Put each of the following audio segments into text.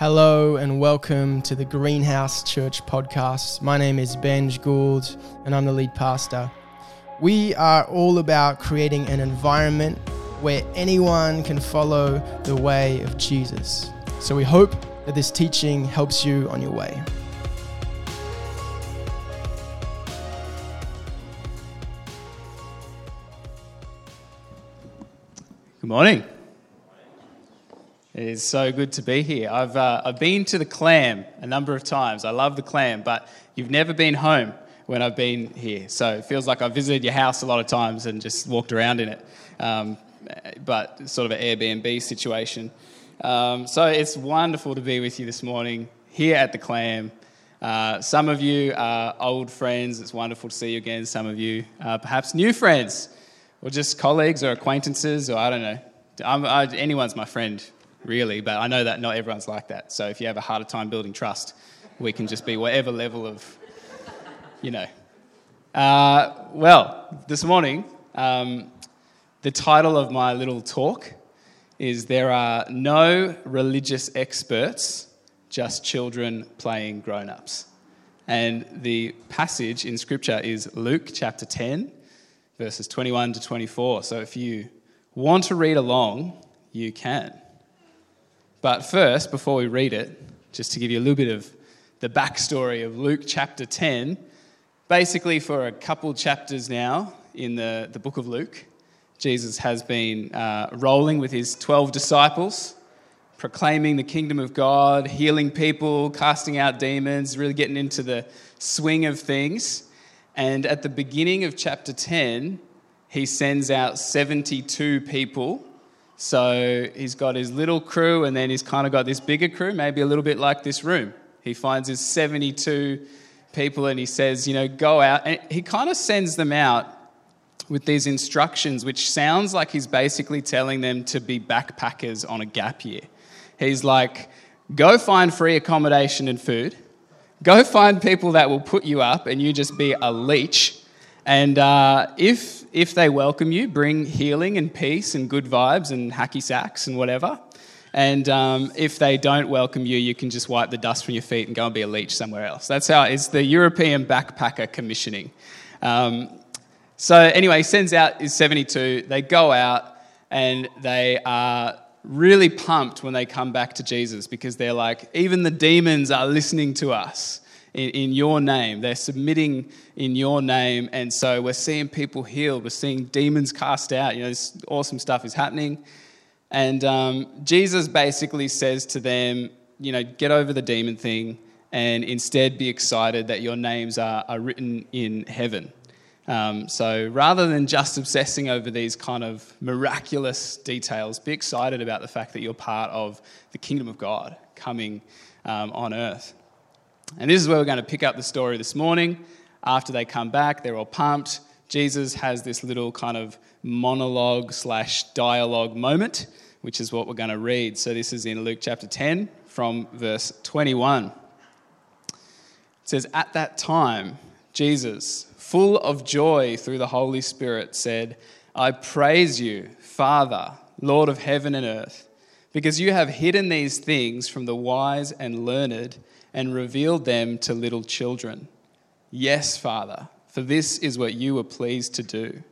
Hello and welcome to the Greenhouse Church podcast. My name is Benj Gould and I'm the lead pastor. We are all about creating an environment where anyone can follow the way of Jesus. So we hope that this teaching helps you on your way. Good morning. It is so good to be here. I've, uh, I've been to the clam a number of times. I love the clam, but you've never been home when I've been here. So it feels like I've visited your house a lot of times and just walked around in it. Um, but sort of an Airbnb situation. Um, so it's wonderful to be with you this morning here at the clam. Uh, some of you are old friends. It's wonderful to see you again. Some of you are perhaps new friends or just colleagues or acquaintances or I don't know. I, anyone's my friend really, but I know that not everyone's like that. So if you have a harder time building trust, we can just be whatever level of, you know. Uh, well, this morning, um, the title of my little talk is There Are No Religious Experts, Just Children Playing Grown Ups. And the passage in Scripture is Luke chapter 10, verses 21 to 24. So if you want to read along, you can. But first, before we read it, just to give you a little bit of the backstory of Luke chapter 10, basically, for a couple chapters now in the, the book of Luke, Jesus has been uh, rolling with his 12 disciples, proclaiming the kingdom of God, healing people, casting out demons, really getting into the swing of things. And at the beginning of chapter 10, he sends out 72 people so he's got his little crew, and then he's kind of got this bigger crew, maybe a little bit like this room. He finds his 72 people and he says, you know, go out. And he kind of sends them out with these instructions, which sounds like he's basically telling them to be backpackers on a gap year. He's like, go find free accommodation and food. Go find people that will put you up and you just be a leech. And uh, if if they welcome you, bring healing and peace and good vibes and hacky sacks and whatever. And um, if they don't welcome you, you can just wipe the dust from your feet and go and be a leech somewhere else. That's how it's the European backpacker commissioning. Um, so, anyway, sends out his 72. They go out and they are really pumped when they come back to Jesus because they're like, even the demons are listening to us in, in your name. They're submitting in your name. And so we're seeing people healed. We're seeing demons cast out. You know, this awesome stuff is happening. And um, Jesus basically says to them, you know, get over the demon thing and instead be excited that your names are, are written in heaven. Um, so rather than just obsessing over these kind of miraculous details, be excited about the fact that you're part of the kingdom of God coming um, on earth. And this is where we're going to pick up the story this morning. After they come back, they're all pumped. Jesus has this little kind of monologue slash dialogue moment, which is what we're going to read. So this is in Luke chapter 10 from verse 21. It says, At that time, Jesus, full of joy through the Holy Spirit, said, I praise you, Father, Lord of heaven and earth, because you have hidden these things from the wise and learned and revealed them to little children. Yes, Father, for this is what you were pleased to do.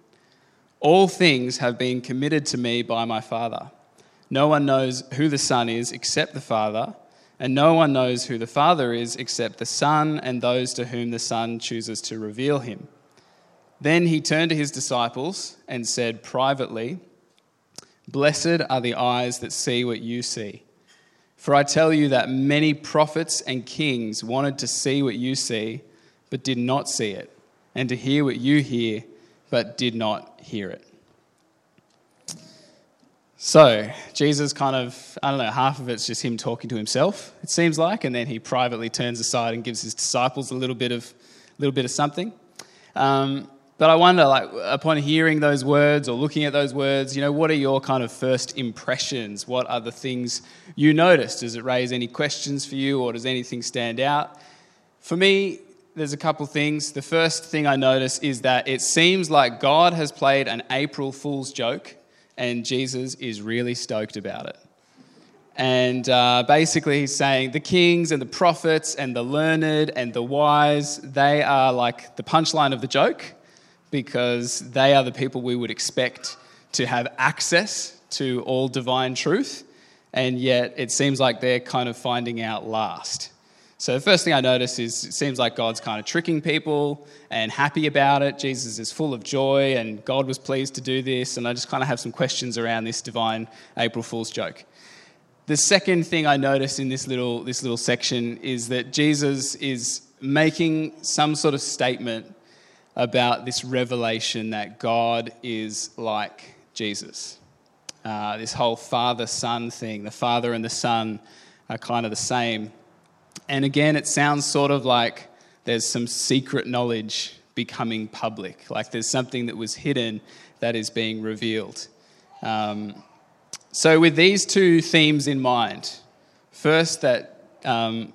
All things have been committed to me by my Father. No one knows who the Son is except the Father, and no one knows who the Father is except the Son and those to whom the Son chooses to reveal him. Then he turned to his disciples and said privately, Blessed are the eyes that see what you see. For I tell you that many prophets and kings wanted to see what you see, but did not see it, and to hear what you hear, but did not hear it. So, Jesus kind of, I don't know, half of it's just him talking to himself, it seems like, and then he privately turns aside and gives his disciples a little bit of, little bit of something. Um, but I wonder, like, upon hearing those words or looking at those words, you know, what are your kind of first impressions? What are the things you noticed? Does it raise any questions for you or does anything stand out? For me, there's a couple things. The first thing I notice is that it seems like God has played an April Fool's joke and Jesus is really stoked about it. And uh, basically, he's saying the kings and the prophets and the learned and the wise, they are like the punchline of the joke because they are the people we would expect to have access to all divine truth. And yet, it seems like they're kind of finding out last. So, the first thing I notice is it seems like God's kind of tricking people and happy about it. Jesus is full of joy, and God was pleased to do this. And I just kind of have some questions around this divine April Fool's joke. The second thing I notice in this little, this little section is that Jesus is making some sort of statement about this revelation that God is like Jesus. Uh, this whole father son thing, the father and the son are kind of the same. And again, it sounds sort of like there's some secret knowledge becoming public, like there's something that was hidden that is being revealed. Um, so, with these two themes in mind, first, that, um,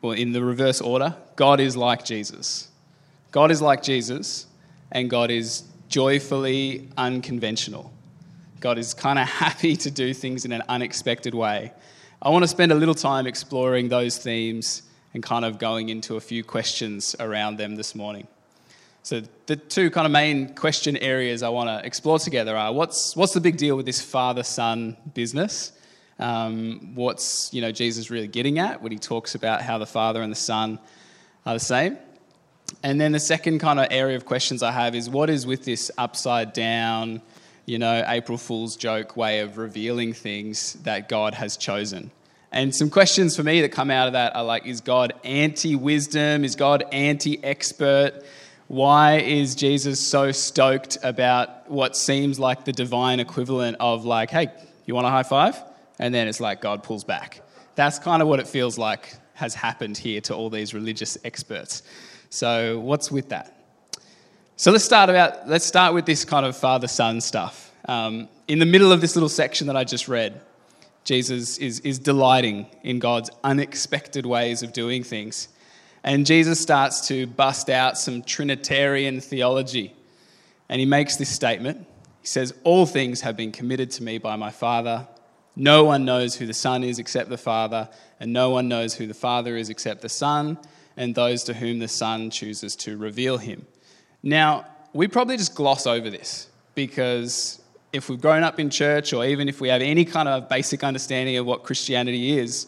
well, in the reverse order, God is like Jesus. God is like Jesus, and God is joyfully unconventional. God is kind of happy to do things in an unexpected way. I want to spend a little time exploring those themes and kind of going into a few questions around them this morning. So, the two kind of main question areas I want to explore together are what's, what's the big deal with this father son business? Um, what's you know, Jesus really getting at when he talks about how the father and the son are the same? And then the second kind of area of questions I have is what is with this upside down, you know, April Fool's joke way of revealing things that God has chosen. And some questions for me that come out of that are like, is God anti wisdom? Is God anti expert? Why is Jesus so stoked about what seems like the divine equivalent of, like, hey, you want a high five? And then it's like God pulls back. That's kind of what it feels like has happened here to all these religious experts. So, what's with that? So let's start about let's start with this kind of father son stuff. Um, in the middle of this little section that I just read, Jesus is, is delighting in God's unexpected ways of doing things. And Jesus starts to bust out some Trinitarian theology. And he makes this statement He says, All things have been committed to me by my Father. No one knows who the Son is except the Father, and no one knows who the Father is except the Son, and those to whom the Son chooses to reveal him. Now, we probably just gloss over this because if we've grown up in church or even if we have any kind of basic understanding of what Christianity is,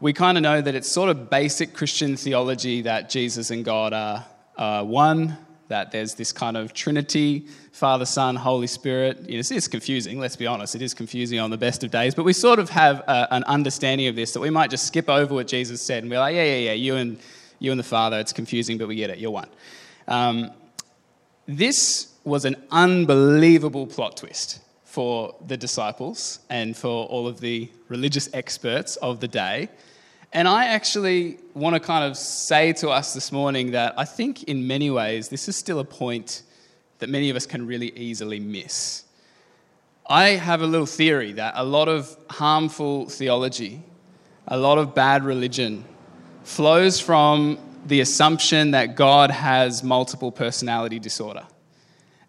we kind of know that it's sort of basic Christian theology that Jesus and God are, are one, that there's this kind of Trinity, Father, Son, Holy Spirit. You it's confusing, let's be honest. It is confusing on the best of days, but we sort of have a, an understanding of this that we might just skip over what Jesus said and be like, yeah, yeah, yeah, you and, you and the Father, it's confusing, but we get it, you're one. Um, this was an unbelievable plot twist for the disciples and for all of the religious experts of the day. And I actually want to kind of say to us this morning that I think in many ways this is still a point that many of us can really easily miss. I have a little theory that a lot of harmful theology, a lot of bad religion, flows from the assumption that God has multiple personality disorder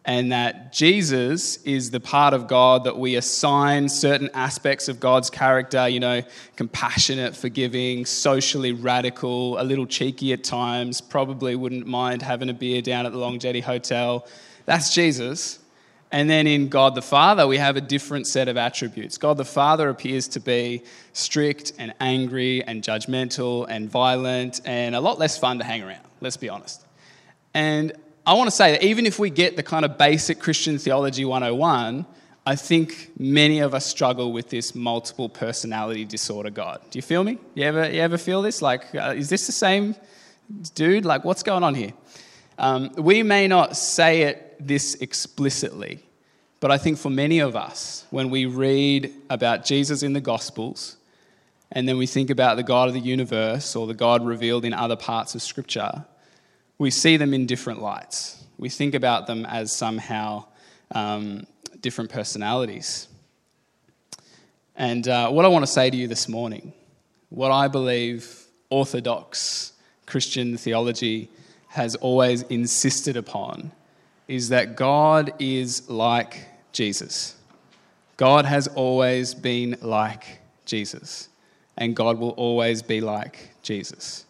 and that Jesus is the part of God that we assign certain aspects of God's character, you know, compassionate, forgiving, socially radical, a little cheeky at times, probably wouldn't mind having a beer down at the Long Jetty Hotel. That's Jesus. And then in God the Father, we have a different set of attributes. God the Father appears to be strict and angry and judgmental and violent and a lot less fun to hang around, let's be honest. And I want to say that even if we get the kind of basic Christian theology 101, I think many of us struggle with this multiple personality disorder God. Do you feel me? You ever, you ever feel this? Like, uh, is this the same dude? Like, what's going on here? Um, we may not say it this explicitly, but I think for many of us, when we read about Jesus in the Gospels, and then we think about the God of the universe or the God revealed in other parts of Scripture, we see them in different lights. We think about them as somehow um, different personalities. And uh, what I want to say to you this morning, what I believe orthodox Christian theology has always insisted upon is that God is like Jesus. God has always been like Jesus. And God will always be like Jesus.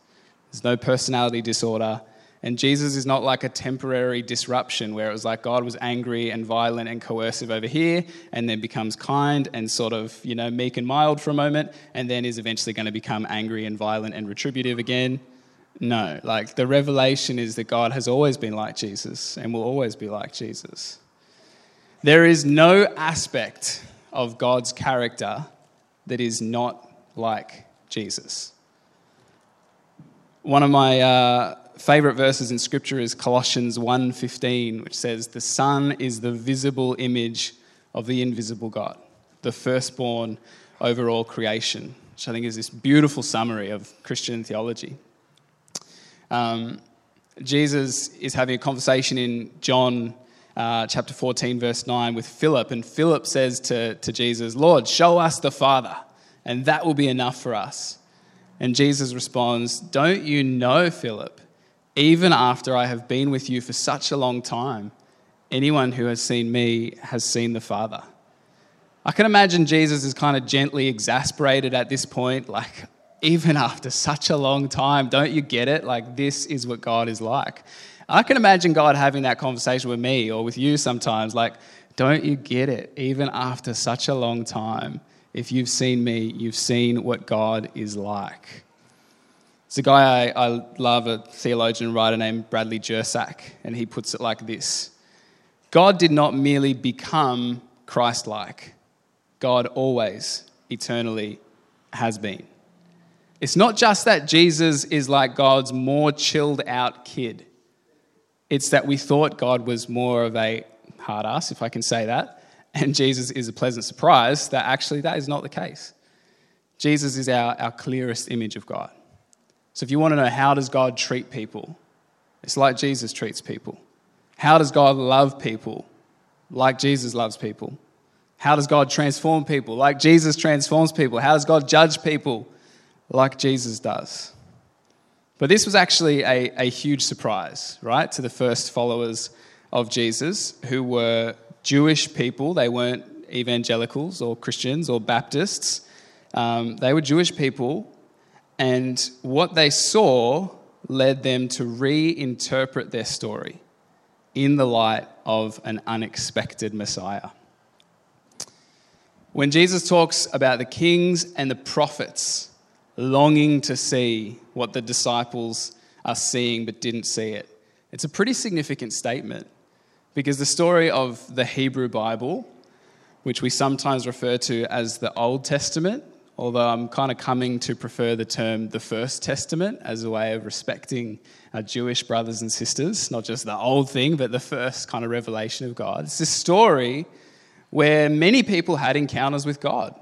There's no personality disorder. And Jesus is not like a temporary disruption where it was like God was angry and violent and coercive over here and then becomes kind and sort of, you know, meek and mild for a moment and then is eventually going to become angry and violent and retributive again. No, like the revelation is that God has always been like Jesus and will always be like Jesus. There is no aspect of God's character that is not like Jesus. One of my uh, favorite verses in scripture is Colossians 1:15 which says the son is the visible image of the invisible God the firstborn over all creation which I think is this beautiful summary of Christian theology um, Jesus is having a conversation in John uh, chapter 14 verse 9 with Philip and Philip says to, to Jesus Lord show us the father and that will be enough for us and Jesus responds don't you know Philip even after I have been with you for such a long time, anyone who has seen me has seen the Father. I can imagine Jesus is kind of gently exasperated at this point, like, even after such a long time, don't you get it? Like, this is what God is like. I can imagine God having that conversation with me or with you sometimes, like, don't you get it? Even after such a long time, if you've seen me, you've seen what God is like. It's a guy I, I love, a theologian writer named Bradley Jersak, and he puts it like this God did not merely become Christ like, God always, eternally has been. It's not just that Jesus is like God's more chilled out kid. It's that we thought God was more of a hard ass, if I can say that, and Jesus is a pleasant surprise that actually that is not the case. Jesus is our, our clearest image of God. So if you want to know how does God treat people, it's like Jesus treats people. How does God love people? Like Jesus loves people. How does God transform people? Like Jesus transforms people. How does God judge people? Like Jesus does. But this was actually a, a huge surprise, right, to the first followers of Jesus who were Jewish people. They weren't evangelicals or Christians or Baptists. Um, they were Jewish people and what they saw led them to reinterpret their story in the light of an unexpected Messiah. When Jesus talks about the kings and the prophets longing to see what the disciples are seeing but didn't see it, it's a pretty significant statement because the story of the Hebrew Bible, which we sometimes refer to as the Old Testament, although I'm kind of coming to prefer the term the First Testament as a way of respecting our Jewish brothers and sisters, not just the old thing, but the first kind of revelation of God. It's a story where many people had encounters with God.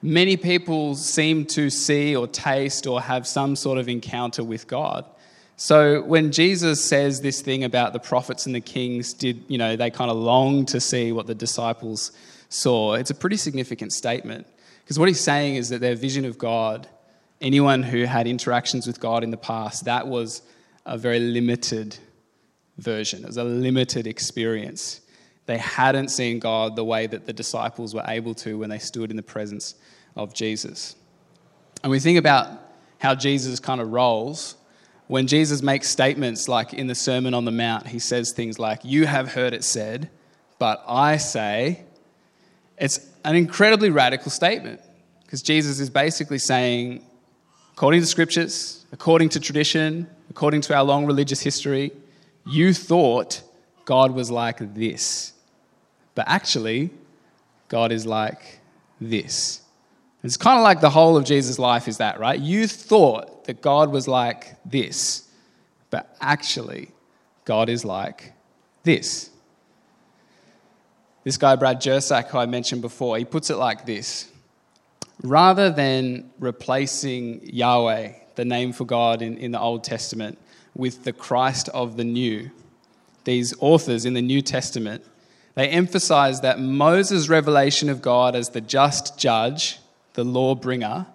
Many people seem to see or taste or have some sort of encounter with God. So when Jesus says this thing about the prophets and the kings did, you know, they kind of long to see what the disciples saw, it's a pretty significant statement. Because what he's saying is that their vision of God, anyone who had interactions with God in the past, that was a very limited version, it was a limited experience. They hadn't seen God the way that the disciples were able to when they stood in the presence of Jesus. And we think about how Jesus kind of rolls. When Jesus makes statements like in the Sermon on the Mount, he says things like, You have heard it said, but I say, it's an incredibly radical statement because Jesus is basically saying, according to scriptures, according to tradition, according to our long religious history, you thought God was like this. But actually, God is like this. It's kind of like the whole of Jesus' life is that, right? You thought that God was like this, but actually, God is like this. This guy, Brad Jersak, who I mentioned before, he puts it like this Rather than replacing Yahweh, the name for God in, in the Old Testament, with the Christ of the New, these authors in the New Testament, they emphasize that Moses' revelation of God as the just judge, the law bringer,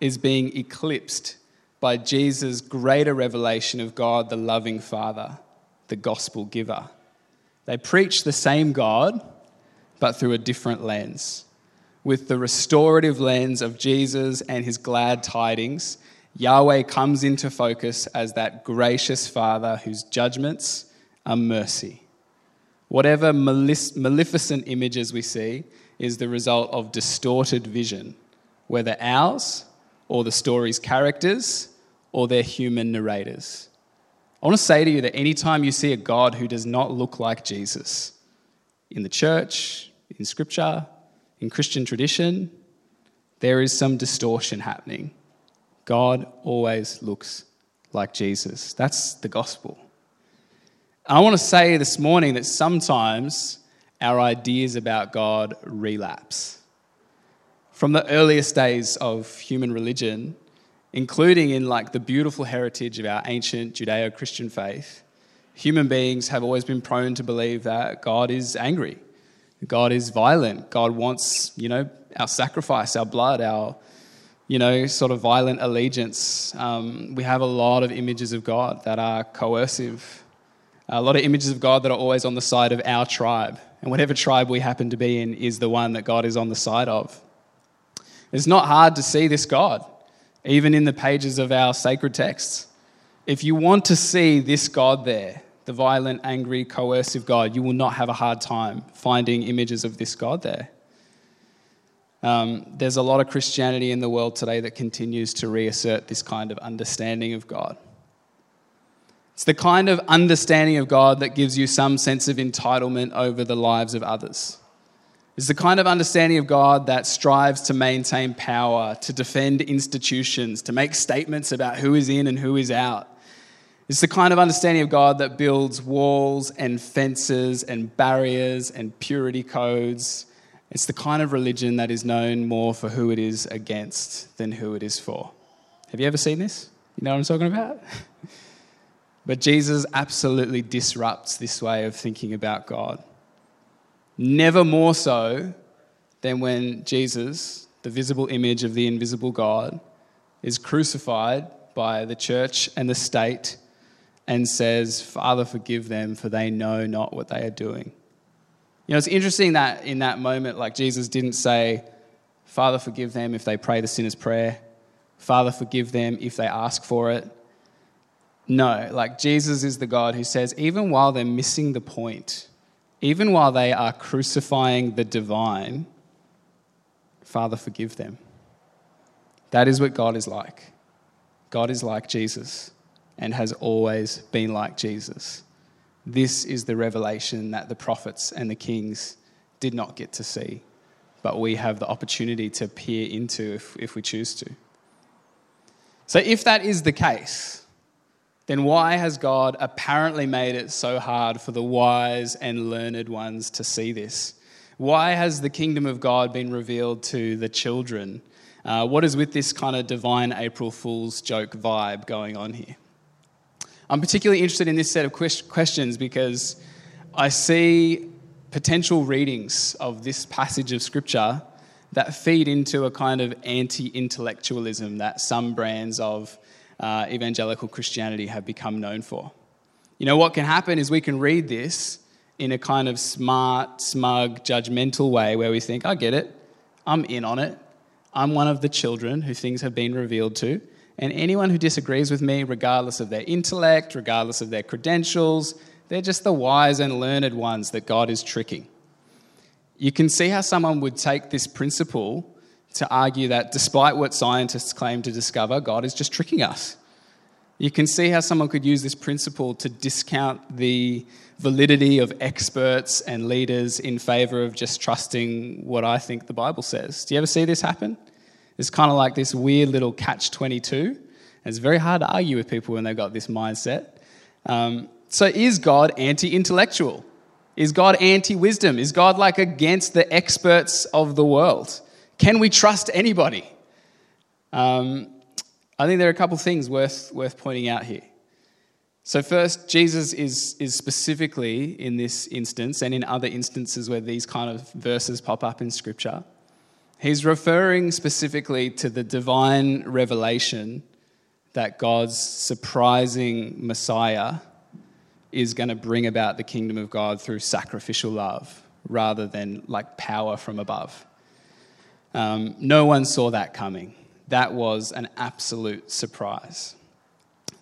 is being eclipsed by Jesus' greater revelation of God, the loving Father, the gospel giver. They preach the same God but through a different lens. with the restorative lens of Jesus and his glad tidings, Yahweh comes into focus as that gracious Father whose judgments are mercy. Whatever maleficent images we see is the result of distorted vision, whether ours or the story's characters or their human narrators. I want to say to you that anytime you see a God who does not look like Jesus in the church, in scripture, in Christian tradition, there is some distortion happening. God always looks like Jesus. That's the gospel. I want to say this morning that sometimes our ideas about God relapse. From the earliest days of human religion, including in like the beautiful heritage of our ancient Judeo-Christian faith, human beings have always been prone to believe that God is angry. God is violent. God wants, you know, our sacrifice, our blood, our, you know, sort of violent allegiance. Um, we have a lot of images of God that are coercive, a lot of images of God that are always on the side of our tribe. And whatever tribe we happen to be in is the one that God is on the side of. It's not hard to see this God, even in the pages of our sacred texts. If you want to see this God there, the violent, angry, coercive God, you will not have a hard time finding images of this God there. Um, there's a lot of Christianity in the world today that continues to reassert this kind of understanding of God. It's the kind of understanding of God that gives you some sense of entitlement over the lives of others. It's the kind of understanding of God that strives to maintain power, to defend institutions, to make statements about who is in and who is out. It's the kind of understanding of God that builds walls and fences and barriers and purity codes. It's the kind of religion that is known more for who it is against than who it is for. Have you ever seen this? You know what I'm talking about? But Jesus absolutely disrupts this way of thinking about God. Never more so than when Jesus, the visible image of the invisible God, is crucified by the church and the state and says, Father, forgive them, for they know not what they are doing. You know, it's interesting that in that moment, like Jesus didn't say, Father, forgive them if they pray the sinner's prayer. Father, forgive them if they ask for it. No, like Jesus is the God who says, even while they're missing the point, even while they are crucifying the divine, Father, forgive them. That is what God is like. God is like Jesus and has always been like Jesus. This is the revelation that the prophets and the kings did not get to see, but we have the opportunity to peer into if, if we choose to. So, if that is the case, then why has God apparently made it so hard for the wise and learned ones to see this? Why has the kingdom of God been revealed to the children? Uh, what is with this kind of divine April Fool's joke vibe going on here? I'm particularly interested in this set of questions because I see potential readings of this passage of Scripture that feed into a kind of anti intellectualism that some brands of uh, evangelical Christianity have become known for. You know, what can happen is we can read this in a kind of smart, smug, judgmental way where we think, I get it, I'm in on it, I'm one of the children who things have been revealed to. And anyone who disagrees with me, regardless of their intellect, regardless of their credentials, they're just the wise and learned ones that God is tricking. You can see how someone would take this principle to argue that despite what scientists claim to discover, God is just tricking us. You can see how someone could use this principle to discount the validity of experts and leaders in favor of just trusting what I think the Bible says. Do you ever see this happen? It's kind of like this weird little catch 22. It's very hard to argue with people when they've got this mindset. Um, so, is God anti intellectual? Is God anti wisdom? Is God like against the experts of the world? Can we trust anybody? Um, I think there are a couple things worth, worth pointing out here. So, first, Jesus is, is specifically in this instance and in other instances where these kind of verses pop up in Scripture, he's referring specifically to the divine revelation that God's surprising Messiah is going to bring about the kingdom of God through sacrificial love rather than like power from above. Um, no one saw that coming. That was an absolute surprise.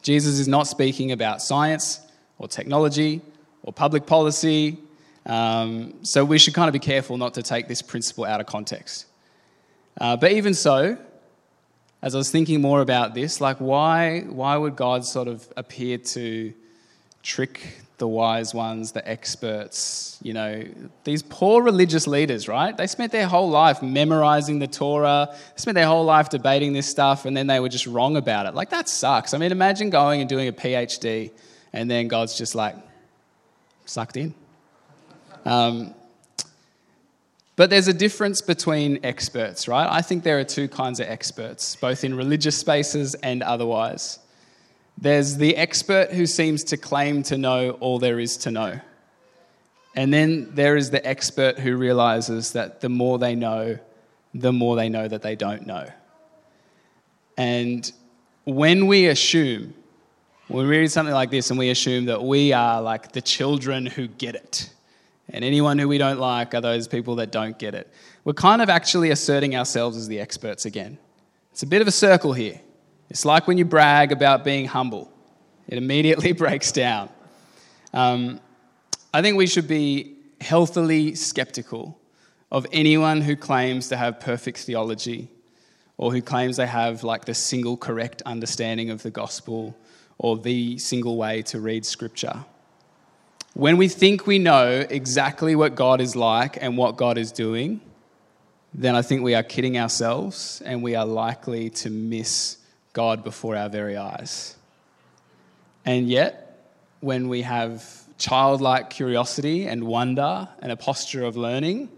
Jesus is not speaking about science or technology or public policy, um, so we should kind of be careful not to take this principle out of context. Uh, but even so, as I was thinking more about this, like why, why would God sort of appear to trick the wise ones, the experts, you know, these poor religious leaders, right? They spent their whole life memorizing the Torah, they spent their whole life debating this stuff, and then they were just wrong about it. Like, that sucks. I mean, imagine going and doing a PhD, and then God's just like, sucked in. Um, but there's a difference between experts, right? I think there are two kinds of experts, both in religious spaces and otherwise. There's the expert who seems to claim to know all there is to know. And then there is the expert who realizes that the more they know, the more they know that they don't know. And when we assume, when we read something like this and we assume that we are like the children who get it, and anyone who we don't like are those people that don't get it, we're kind of actually asserting ourselves as the experts again. It's a bit of a circle here. It's like when you brag about being humble, it immediately breaks down. Um, I think we should be healthily skeptical of anyone who claims to have perfect theology or who claims they have like the single correct understanding of the gospel or the single way to read scripture. When we think we know exactly what God is like and what God is doing, then I think we are kidding ourselves and we are likely to miss God before our very eyes. And yet, when we have childlike curiosity and wonder and a posture of learning,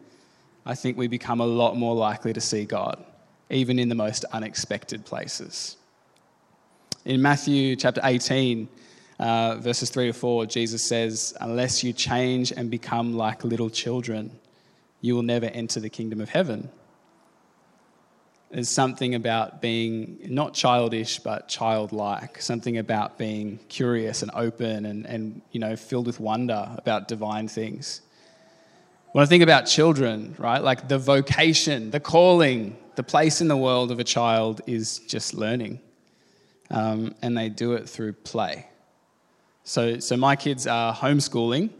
I think we become a lot more likely to see God, even in the most unexpected places. In Matthew chapter 18, uh, verses 3 to 4, Jesus says, Unless you change and become like little children, you will never enter the kingdom of heaven. There's something about being not childish, but childlike, something about being curious and open and, and you know, filled with wonder about divine things. When I think about children, right, like the vocation, the calling, the place in the world of a child is just learning. Um, and they do it through play. So, so my kids are homeschooling,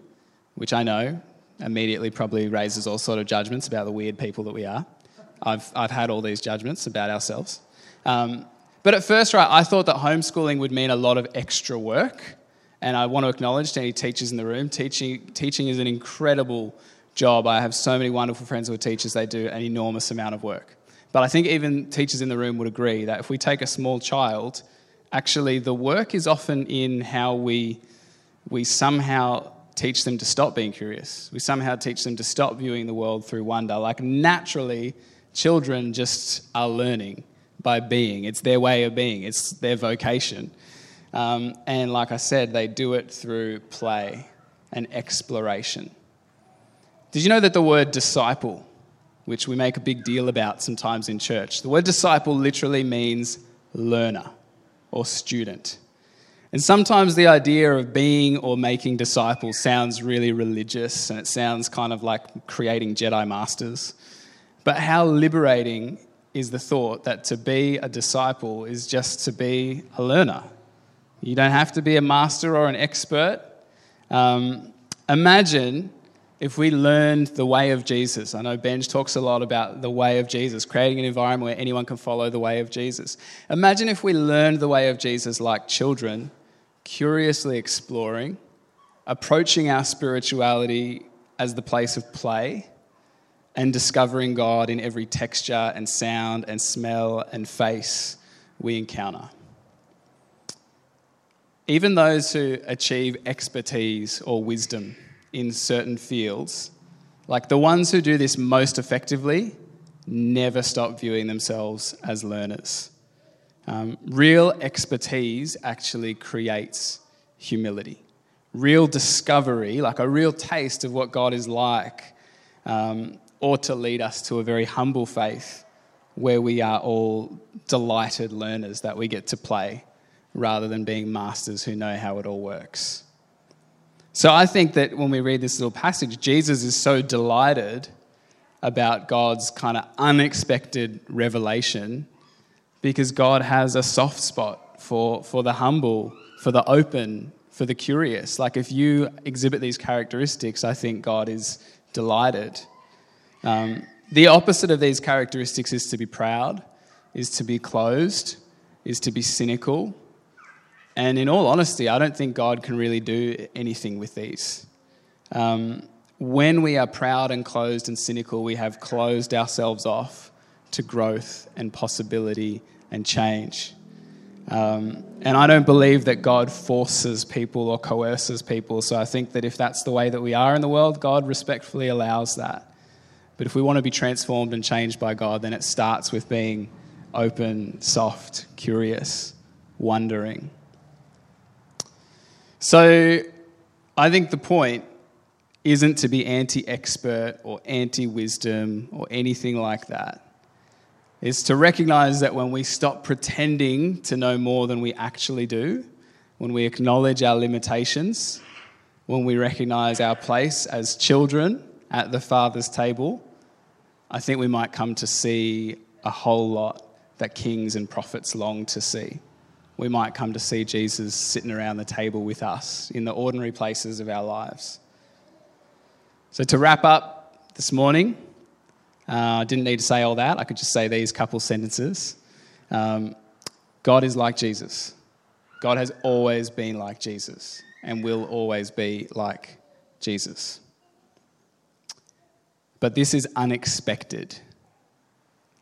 which I know immediately probably raises all sort of judgments about the weird people that we are. I've, I've had all these judgments about ourselves. Um, but at first, right, I thought that homeschooling would mean a lot of extra work. And I want to acknowledge to any teachers in the room, teaching, teaching is an incredible job. I have so many wonderful friends who are teachers, they do an enormous amount of work. But I think even teachers in the room would agree that if we take a small child, actually the work is often in how we, we somehow teach them to stop being curious. We somehow teach them to stop viewing the world through wonder. Like naturally, Children just are learning by being. It's their way of being, it's their vocation. Um, and like I said, they do it through play and exploration. Did you know that the word disciple, which we make a big deal about sometimes in church, the word disciple literally means learner or student? And sometimes the idea of being or making disciples sounds really religious and it sounds kind of like creating Jedi masters. But how liberating is the thought that to be a disciple is just to be a learner? You don't have to be a master or an expert. Um, imagine if we learned the way of Jesus. I know Benj talks a lot about the way of Jesus, creating an environment where anyone can follow the way of Jesus. Imagine if we learned the way of Jesus like children, curiously exploring, approaching our spirituality as the place of play and discovering God in every texture and sound and smell and face we encounter. Even those who achieve expertise or wisdom in certain fields, like the ones who do this most effectively, never stop viewing themselves as learners. Um, real expertise actually creates humility. Real discovery, like a real taste of what God is like, um, ought to lead us to a very humble faith where we are all delighted learners that we get to play rather than being masters who know how it all works. So I think that when we read this little passage, Jesus is so delighted about God's kind of unexpected revelation because God has a soft spot for, for the humble, for the open, for the curious. Like if you exhibit these characteristics, I think God is delighted. Um, the opposite of these characteristics is to be proud, is to be closed, is to be cynical. And in all honesty, I don't think God can really do anything with these. Um, when we are proud and closed and cynical, we have closed ourselves off to growth and possibility and change. Um, and I don't believe that God forces people or coerces people. So I think that if that's the way that we are in the world, God respectfully allows that. But if we want to be transformed and changed by God, then it starts with being open, soft, curious, wondering. So I think the point isn't to be anti expert or anti wisdom or anything like that. It's to recognize that when we stop pretending to know more than we actually do, when we acknowledge our limitations, when we recognize our place as children at the Father's table, I think we might come to see a whole lot that kings and prophets long to see. We might come to see Jesus sitting around the table with us in the ordinary places of our lives. So, to wrap up this morning, uh, I didn't need to say all that. I could just say these couple sentences. Um, God is like Jesus. God has always been like Jesus and will always be like Jesus. But this is unexpected.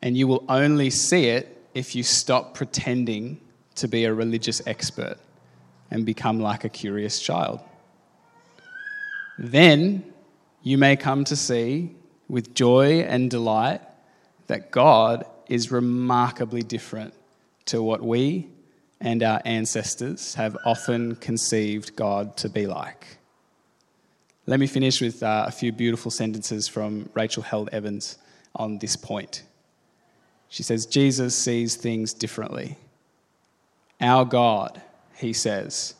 And you will only see it if you stop pretending to be a religious expert and become like a curious child. Then you may come to see with joy and delight that God is remarkably different to what we and our ancestors have often conceived God to be like. Let me finish with uh, a few beautiful sentences from Rachel Held Evans on this point. She says, Jesus sees things differently. Our God, he says,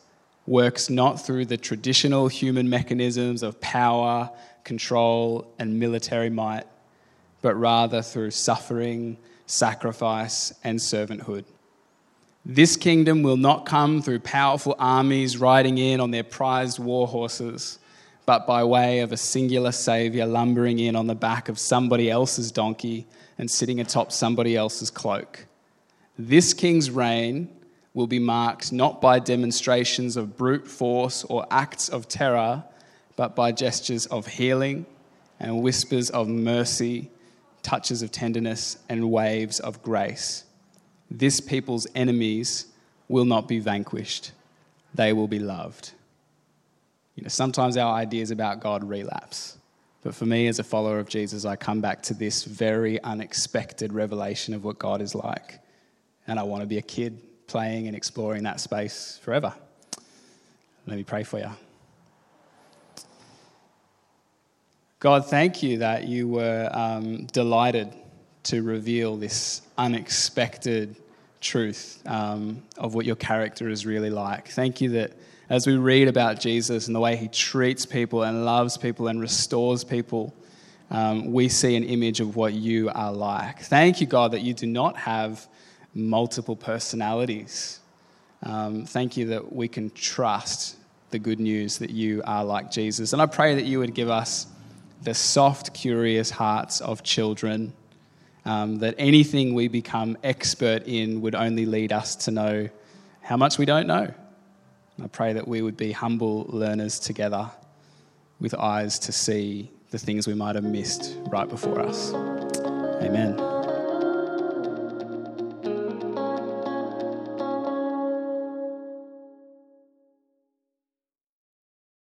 works not through the traditional human mechanisms of power control, and military might, but rather through suffering, sacrifice, and servanthood. This kingdom will not come through powerful armies riding in on their prized war horses, but by way of a singular Saviour lumbering in on the back of somebody else's donkey and sitting atop somebody else's cloak. This king's reign will be marked not by demonstrations of brute force or acts of terror but by gestures of healing and whispers of mercy, touches of tenderness, and waves of grace. This people's enemies will not be vanquished, they will be loved. You know, sometimes our ideas about God relapse. But for me, as a follower of Jesus, I come back to this very unexpected revelation of what God is like. And I want to be a kid playing and exploring that space forever. Let me pray for you. God, thank you that you were um, delighted to reveal this unexpected truth um, of what your character is really like. Thank you that as we read about Jesus and the way he treats people and loves people and restores people, um, we see an image of what you are like. Thank you, God, that you do not have multiple personalities. Um, thank you that we can trust the good news that you are like Jesus. And I pray that you would give us the soft, curious hearts of children. Um, that anything we become expert in would only lead us to know how much we don't know. I pray that we would be humble learners together with eyes to see the things we might have missed right before us. Amen.